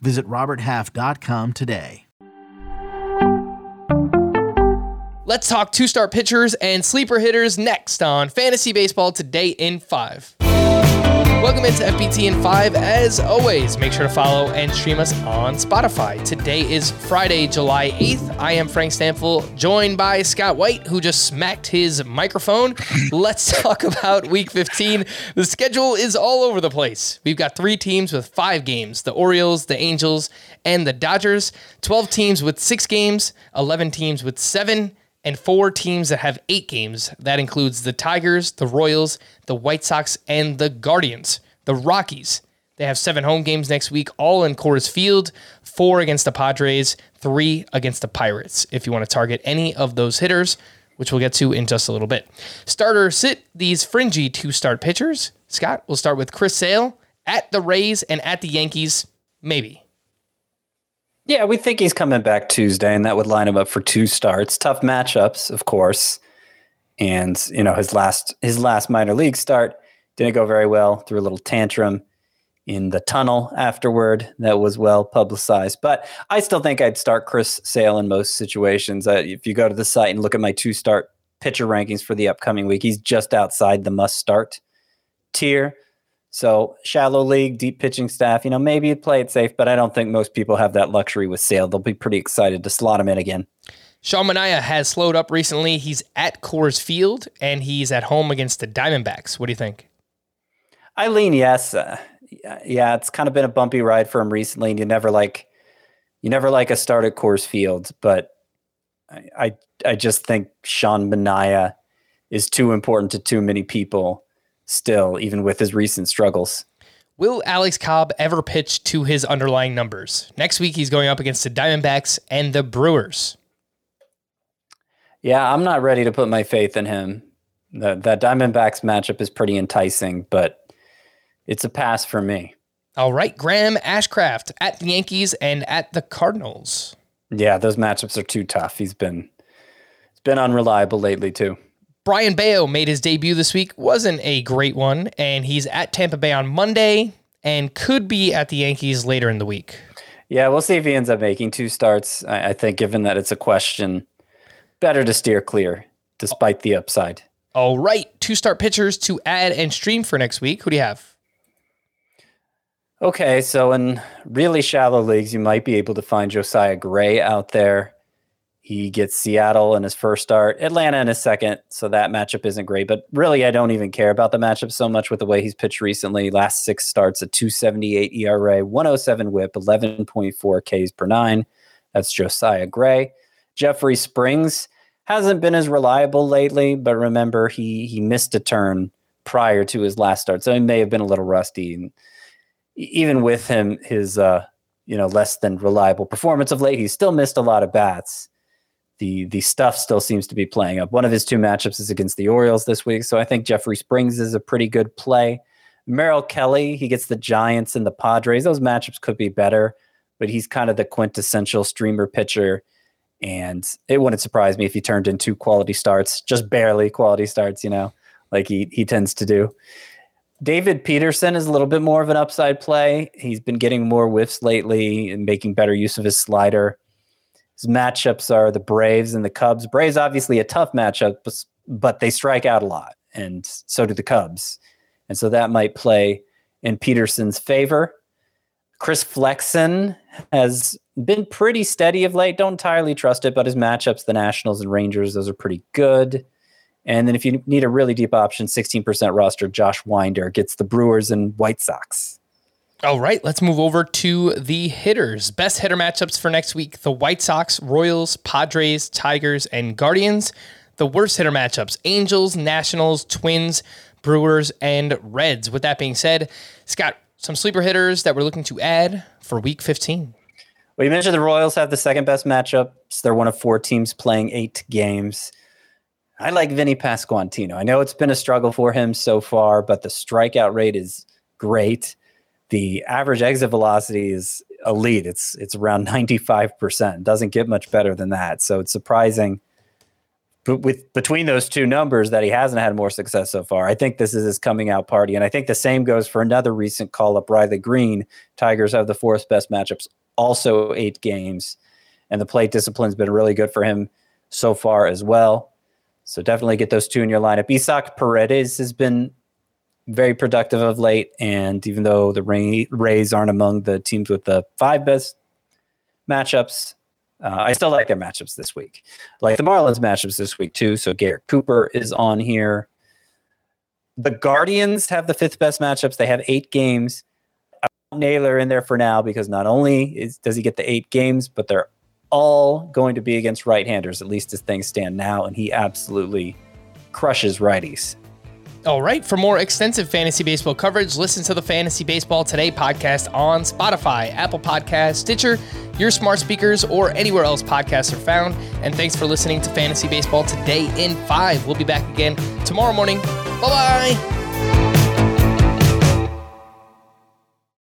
Visit RobertHalf.com today. Let's talk two star pitchers and sleeper hitters next on Fantasy Baseball Today in 5. Welcome into FBT in 5. As always, make sure to follow and stream us on Spotify. Today is Friday, July 8th. I am Frank Stampfl, joined by Scott White, who just smacked his microphone. Let's talk about week 15. The schedule is all over the place. We've got three teams with five games the Orioles, the Angels, and the Dodgers, 12 teams with six games, 11 teams with seven and four teams that have eight games. That includes the Tigers, the Royals, the White Sox, and the Guardians. The Rockies, they have seven home games next week, all in Coors Field, four against the Padres, three against the Pirates. If you want to target any of those hitters, which we'll get to in just a little bit. Starter sit these fringy two start pitchers. Scott, we'll start with Chris Sale at the Rays and at the Yankees, maybe. Yeah, we think he's coming back Tuesday, and that would line him up for two starts. Tough matchups, of course. And you know his last his last minor league start didn't go very well. Threw a little tantrum in the tunnel afterward. That was well publicized. But I still think I'd start Chris Sale in most situations. If you go to the site and look at my two start pitcher rankings for the upcoming week, he's just outside the must start tier. So shallow league, deep pitching staff, you know, maybe you'd play it safe, but I don't think most people have that luxury with Sale. They'll be pretty excited to slot him in again. Sean Manaea has slowed up recently. He's at Coors Field and he's at home against the Diamondbacks. What do you think? I lean yes. Uh, yeah, it's kind of been a bumpy ride for him recently, and you never like you never like a start at Coors Field, but I I, I just think Sean Manaea is too important to too many people still, even with his recent struggles. Will Alex Cobb ever pitch to his underlying numbers? Next week, he's going up against the Diamondbacks and the Brewers. Yeah, I'm not ready to put my faith in him. The, that Diamondbacks matchup is pretty enticing, but it's a pass for me. All right, Graham Ashcraft at the Yankees and at the Cardinals. Yeah, those matchups are too tough. He's been it's been unreliable lately too. Brayan Bello made his debut this week. Wasn't a great one, and he's at Tampa Bay on Monday and could be at the Yankees later in the week. Yeah, we'll see if he ends up making two starts. I, I think, given that it's a question, better to steer clear despite the upside. All right, two start pitchers to add and stream for next week. Who do you have? Okay, so in really shallow leagues, you might be able to find Josiah Gray out there. He gets Seattle in his first start, Atlanta in his second. So that matchup isn't great. But really, I don't even care about the matchup so much with the way he's pitched recently. Last six starts, a 278 ERA, 107 whip, 11.4 Ks per nine. That's Josiah Gray. Jeffrey Springs hasn't been as reliable lately, but remember, he he missed a turn prior to his last start. So he may have been a little rusty. And even with him, his uh, you know, less than reliable performance of late, he still missed a lot of bats the the stuff still seems to be playing up. One of his two matchups is against the Orioles this week, so I think Jeffrey Springs is a pretty good play. Merrill Kelly, he gets the Giants and the Padres. Those matchups could be better, but he's kind of the quintessential streamer pitcher. And it wouldn't surprise me if he turned in two quality starts, just barely quality starts, you know, like he he tends to do. David Peterson is a little bit more of an upside play. He's been getting more whiffs lately and making better use of his slider. Matchups are the Braves and the Cubs. Braves obviously a tough matchup, but they strike out a lot, and so do the Cubs, and so that might play in Peterson's favor. Chris Flexen has been pretty steady of late. Don't entirely trust it, but his matchups, the Nationals and Rangers, those are pretty good. And then if you need a really deep option, 16% roster, Josh Winder gets the Brewers and White Sox. All right, let's move over to the hitters. Best hitter matchups for next week the White Sox, Royals, Padres, Tigers, and Guardians. The worst hitter matchups Angels, Nationals, Twins, Brewers, and Reds. With that being said, Scott, some sleeper hitters that we're looking to add for week 15. Well, you mentioned the Royals have the second best matchups. They're one of four teams playing eight games. I like Vinny Pasquantino. I know it's been a struggle for him so far, but the strikeout rate is great. The average exit velocity is elite. It's it's around 95%. Doesn't get much better than that. So it's surprising but with between those two numbers that he hasn't had more success so far. I think this is his coming out party. And I think the same goes for another recent call up, Riley Greene. Tigers have the fourth best matchups, also eight games. And the plate discipline's been really good for him so far as well. So definitely get those two in your lineup. Isaac Paredes has been very productive of late. And even though the Rays aren't among the teams with the five best matchups, uh, I still like their matchups this week. Like the Marlins matchups this week too. So Garrett Cooper is on here. The Guardians have the fifth best matchups. They have eight games. Naylor in there for now because not only is, does he get the eight games, but they're all going to be against right-handers, at least as things stand now, and he absolutely crushes righties. All right. For more extensive fantasy baseball coverage, listen to the Fantasy Baseball Today podcast on Spotify, Apple Podcast, Stitcher, your smart speakers, or anywhere else podcasts are found. And thanks for listening to Fantasy Baseball Today in 5. We'll be back again tomorrow morning. Bye bye.